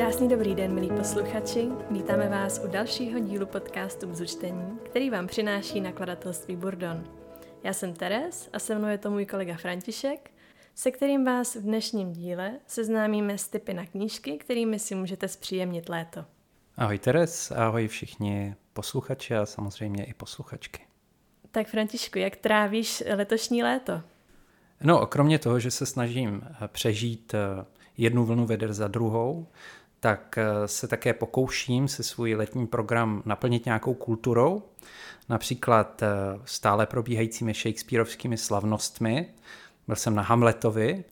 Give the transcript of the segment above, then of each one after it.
Krásný dobrý den, milí posluchači. Vítáme vás u dalšího dílu podcastu Bzučtení, který vám přináší nakladatelství Burdon. Já jsem Teres a se mnou je to můj kolega František, se kterým vás v dnešním díle seznámíme s typy na knížky, kterými si můžete zpříjemnit léto. Ahoj Teres, ahoj všichni posluchači a samozřejmě i posluchačky. Tak Františku, jak trávíš letošní léto? No, kromě toho, že se snažím přežít eh, jednu vlnu veder za druhou, tak eh, se také pokouším se svůj letní program naplnit nějakou kulturou, například eh, stále probíhajícími Shakespeareovskými slavnostmi. Byl jsem na Hamletovi.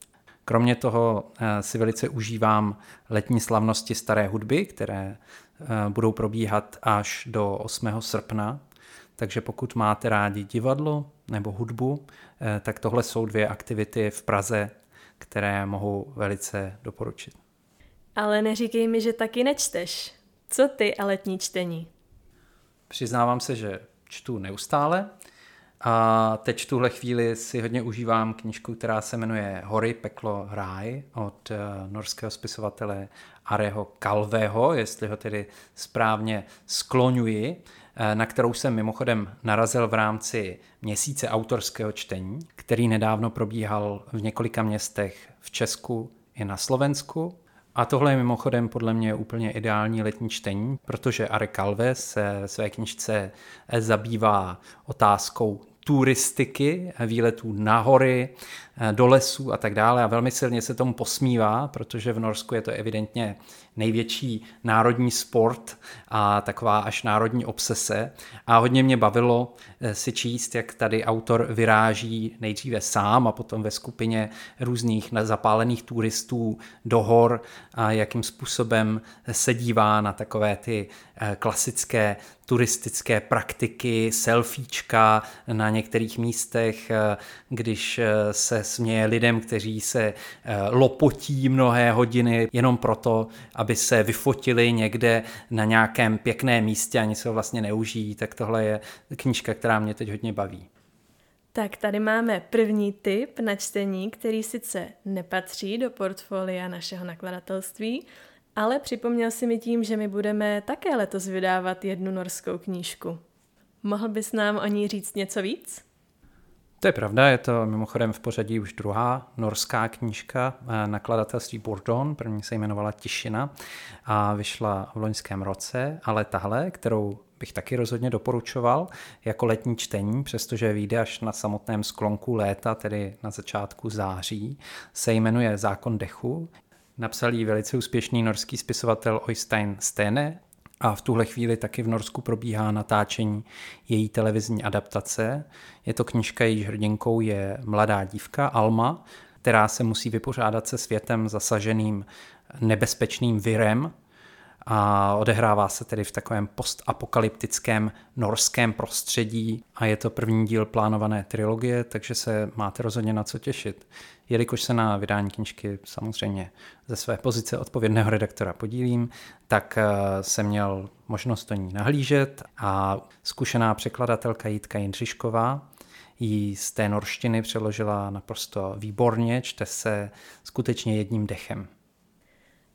Kromě toho eh, si velice užívám letní slavnosti staré hudby, které budou probíhat až do 8. srpna. Takže pokud máte rádi divadlo nebo hudbu, tak tohle jsou dvě aktivity v Praze, které mohu velice doporučit. Ale neříkej mi, že taky nečteš. Co ty a letní čtení? Přiznávám se, že čtu neustále. A teď v tuhle chvíli si hodně užívám knižku, která se jmenuje Hory, peklo, ráj od uh, norského spisovatele Areho Kalvého, jestli ho tedy správně skloňuji, eh, na kterou jsem mimochodem narazil v rámci měsíce autorského čtení, který nedávno probíhal v několika městech v Česku i na Slovensku. A tohle je mimochodem podle mě úplně ideální letní čtení, protože Are Calve se své knižce zabývá otázkou turistiky, výletů na hory, do lesů a tak dále a velmi silně se tomu posmívá, protože v Norsku je to evidentně největší národní sport a taková až národní obsese. A hodně mě bavilo eh, si číst, jak tady autor vyráží nejdříve sám a potom ve skupině různých zapálených turistů do hor a jakým způsobem se dívá na takové ty eh, klasické turistické praktiky, selfiečka na některých místech, eh, když se směje lidem, kteří se lopotí mnohé hodiny jenom proto, aby se vyfotili někde na nějakém pěkném místě, ani se ho vlastně neužijí, tak tohle je knížka, která mě teď hodně baví. Tak tady máme první tip na čtení, který sice nepatří do portfolia našeho nakladatelství, ale připomněl si mi tím, že my budeme také letos vydávat jednu norskou knížku. Mohl bys nám o ní říct něco víc? To je pravda, je to mimochodem v pořadí už druhá norská knížka eh, nakladatelství Burdon, první se jmenovala Tišina a vyšla v loňském roce, ale tahle, kterou bych taky rozhodně doporučoval jako letní čtení, přestože vyjde až na samotném sklonku léta, tedy na začátku září, se jmenuje Zákon dechu. Napsal ji velice úspěšný norský spisovatel Oystein Stene a v tuhle chvíli taky v Norsku probíhá natáčení její televizní adaptace. Je to knižka, jejíž hrdinkou je mladá dívka Alma, která se musí vypořádat se světem zasaženým nebezpečným virem, a odehrává se tedy v takovém postapokalyptickém norském prostředí a je to první díl plánované trilogie, takže se máte rozhodně na co těšit. Jelikož se na vydání knižky samozřejmě ze své pozice odpovědného redaktora podílím, tak eh, jsem měl možnost do ní nahlížet a zkušená překladatelka Jitka Jindřišková ji z té norštiny přeložila naprosto výborně, čte se skutečně jedním dechem.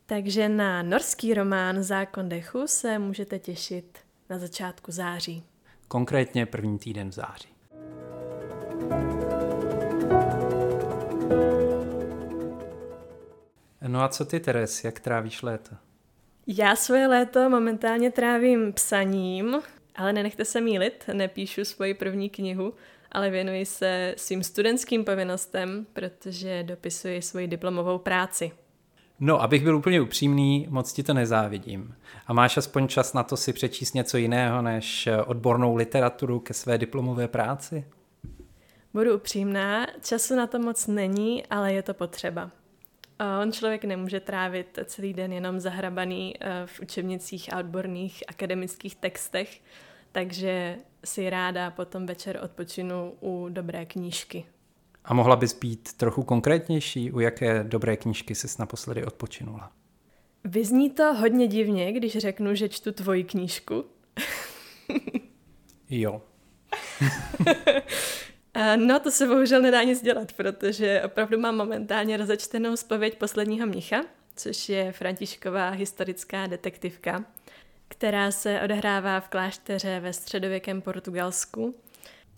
Takže na norský román Zákon dechu se můžete těšit na začátku září. Konkrétně první týden v září. No a co ty, Teres, jak trávíš léto? Já svoje léto momentálně trávím psaním, ale nenechte se mílit, nepíšu svoji první knihu, ale věnuji se svým studentským povinnostem, protože dopisuji svoji diplomovou práci. No, abych byl úplně upřímný, moc ti to nezávidím. A máš aspoň čas na to si přečíst něco jiného než odbornou literaturu ke své diplomové práci? Budu upřímná, času na to moc není, ale je to potřeba. On člověk nemůže trávit celý den jenom zahrabaný eh, v učebnicích a odborných akademických textech, takže si ráda potom večer odpočinu u dobré knížky. A mohla bys být trochu konkrétnější, u jaké dobré knížky jsi naposledy odpočinula? Vyzní to hodně divně, když řeknu, že čtu tvoji knížku. jo. no, to se bohužel nedá nic dělat, protože opravdu mám momentálně rozečtenou zpověď posledního mnicha což je Františková historická detektivka, která se odehrává v klášteře ve středověkém Portugalsku.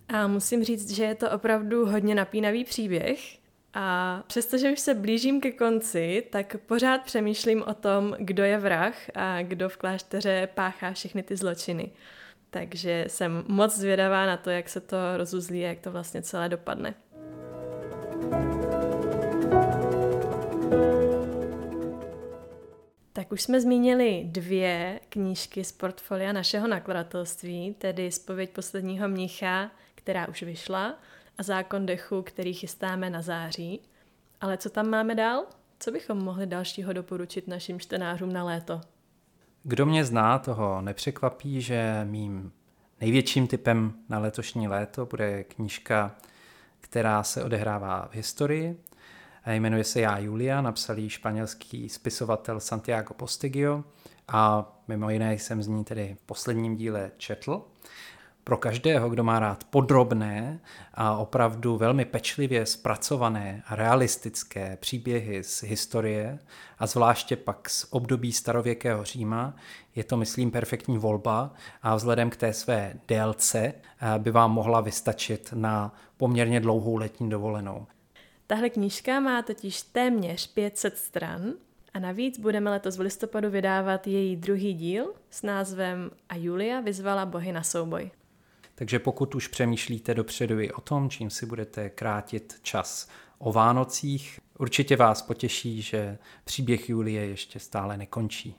A musím říct, že je to opravdu hodně napínavý příběh. A přestože už se blížím ke konci, tak pořád přemýšlím o tom, kdo je vrah a kdo v klášteře páchá všechny ty zločiny. Takže jsem moc zvědavá na to, jak se to rozuzlí a jak to vlastně celé dopadne. Tak už jsme zmínili dvě knížky z portfolia našeho nakladatelství, tedy Spověď posledního mnicha, která už vyšla, a Zákon dechu, který chystáme na září. Ale co tam máme dál? Co bychom mohli dalšího doporučit našim čtenářům na léto? Kdo mě zná, toho nepřekvapí, že mým největším typem na letošní léto bude knížka, která se odehrává v historii. Jmenuje se Já Julia, napsal ji španělský spisovatel Santiago Postigio a mimo jiné jsem z ní tedy v posledním díle četl pro každého, kdo má rád podrobné a opravdu velmi pečlivě zpracované a realistické příběhy z historie a zvláště pak z období starověkého Říma, je to, myslím, perfektní volba a vzhledem k té své délce eh, by vám mohla vystačit na poměrně dlouhou letní dovolenou. Tahle knížka má totiž téměř 500 stran a navíc budeme letos v listopadu vydávat její druhý díl s názvem A Julia vyzvala bohy na souboj. Takže pokud už přemýšlíte dopředu i o tom, čím si budete krátit čas o Vánocích, určitě vás potěší, že příběh Julie ještě stále nekončí.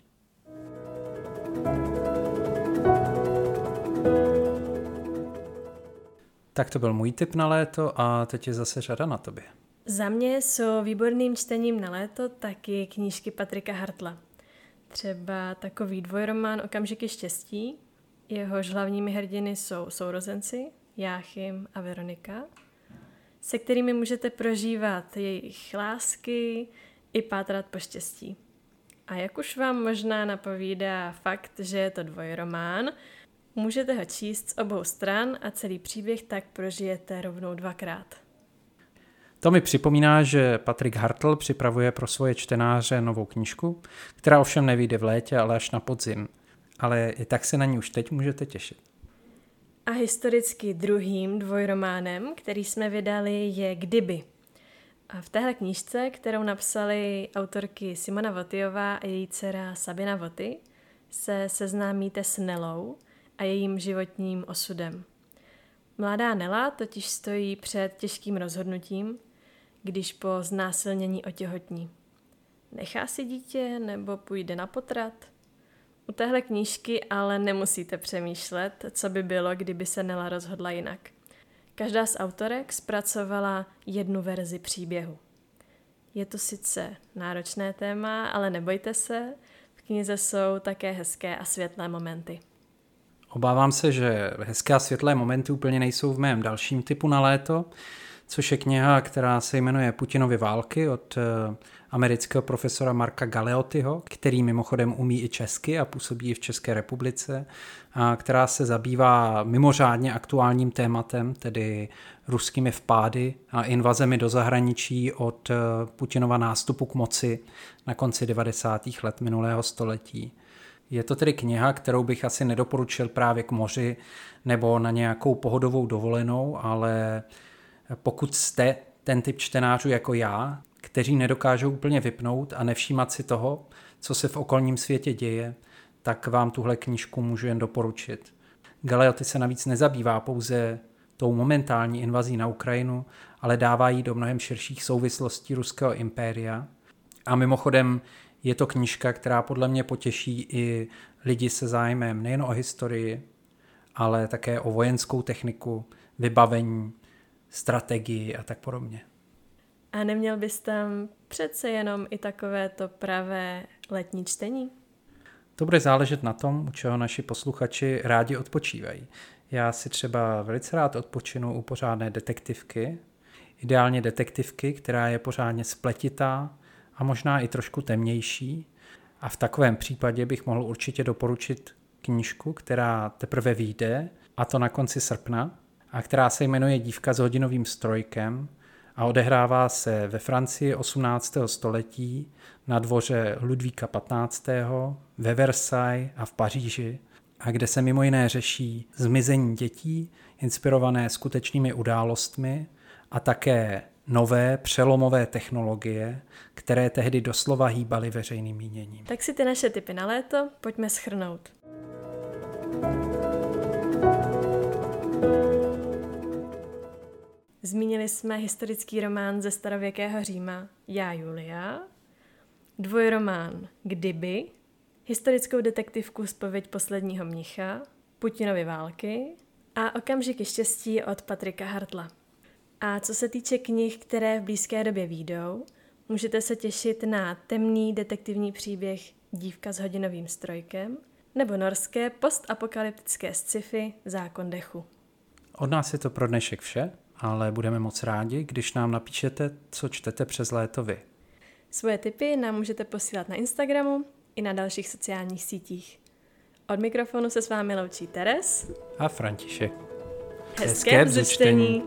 Tak to byl můj tip na léto a teď je zase řada na tobě. Za mě jsou výborným čtením na léto taky knížky Patrika Hartla. Třeba takový dvojromán Okamžiky štěstí, Jehož hlavními hrdiny jsou sourozenci, Jáchym a Veronika, se kterými můžete prožívat jejich lásky i pátrat po štěstí. A jak už vám možná napovídá fakt, že je to dvojromán, můžete ho číst z obou stran a celý příběh tak prožijete rovnou dvakrát. To mi připomíná, že Patrik Hartl připravuje pro svoje čtenáře novou knížku, která ovšem nevyjde v létě, ale až na podzim – ale i tak se na ní už teď můžete těšit. A historicky druhým dvojrománem, který jsme vydali, je Kdyby. A v téhle knížce, kterou napsali autorky Simona Votyová a její dcera Sabina Voty, se seznámíte s Nelou a jejím životním osudem. Mladá Nela totiž stojí před těžkým rozhodnutím, když po znásilnění otěhotní. Nechá si dítě nebo půjde na potrat – u téhle knížky ale nemusíte přemýšlet, co by bylo, kdyby se Nela rozhodla jinak. Každá z autorek zpracovala jednu verzi příběhu. Je to sice náročné téma, ale nebojte se, v knize jsou také hezké a světlé momenty. Obávám se, že hezké a světlé momenty úplně nejsou v mém dalším typu na léto, což je kniha, která se jmenuje Putinovy války od eh, amerického profesora Marka Galeotyho, který mimochodem umí i česky a působí i v České republice, a která se zabývá mimořádně aktuálním tématem, tedy ruskými vpády a invazemi do zahraničí od eh, Putinova nástupu k moci na konci 90. let minulého století. Je to tedy kniha, kterou bych asi nedoporučil právě k moři nebo na nějakou pohodovou dovolenou, ale pokud jste ten typ čtenářů jako já, kteří nedokážou úplně vypnout a nevšímat si toho, co se v okolním světě děje, tak vám tuhle knížku můžu jen doporučit. Galeoty se navíc nezabývá pouze tou momentální invazí na Ukrajinu, ale dává jí do mnohem širších souvislostí ruského impéria. A mimochodem je to knížka, která podle mě potěší i lidi se zájmem nejen o historii, ale také o vojenskou techniku, vybavení, strategii a tak podobně. A neměl bys tam přece jenom i takové to pravé letní čtení? To bude záležet na tom, u čeho naši posluchači rádi odpočívají. Já si třeba velice rád odpočinu u pořádné detektivky, ideálně detektivky, která je pořádně spletitá a možná i trošku temnější. A v takovém případě bych mohl určitě doporučit knížku, která teprve vyjde, a to na konci srpna, a která se jmenuje Dívka s hodinovým strojkem a odehrává se ve Francii 18. století na dvoře Ludvíka 15., ve Versailles a v Paříži, a kde se mimo jiné řeší zmizení dětí, inspirované skutečnými událostmi a také nové přelomové technologie, které tehdy doslova hýbaly veřejným míněním. Tak si ty naše typy na léto pojďme schrnout. Zmínili jsme historický román ze starověkého Říma Já Julia, dvojromán Kdyby, historickou detektivku Spověď posledního mnicha, Putinovy války a Okamžiky štěstí od Patrika Hartla. A co se týče knih, které v blízké době výjdou, můžete se těšit na temný detektivní příběh Dívka s hodinovým strojkem nebo norské postapokalyptické sci-fi Zákon dechu. Od nás je to pro dnešek vše, ale budeme moc rádi, když nám napíšete, co čtete přes léto vy. Svoje tipy nám můžete posílat na Instagramu i na dalších sociálních sítích. Od mikrofonu se s vámi loučí Teres a František. Hezké, Hezké čtení.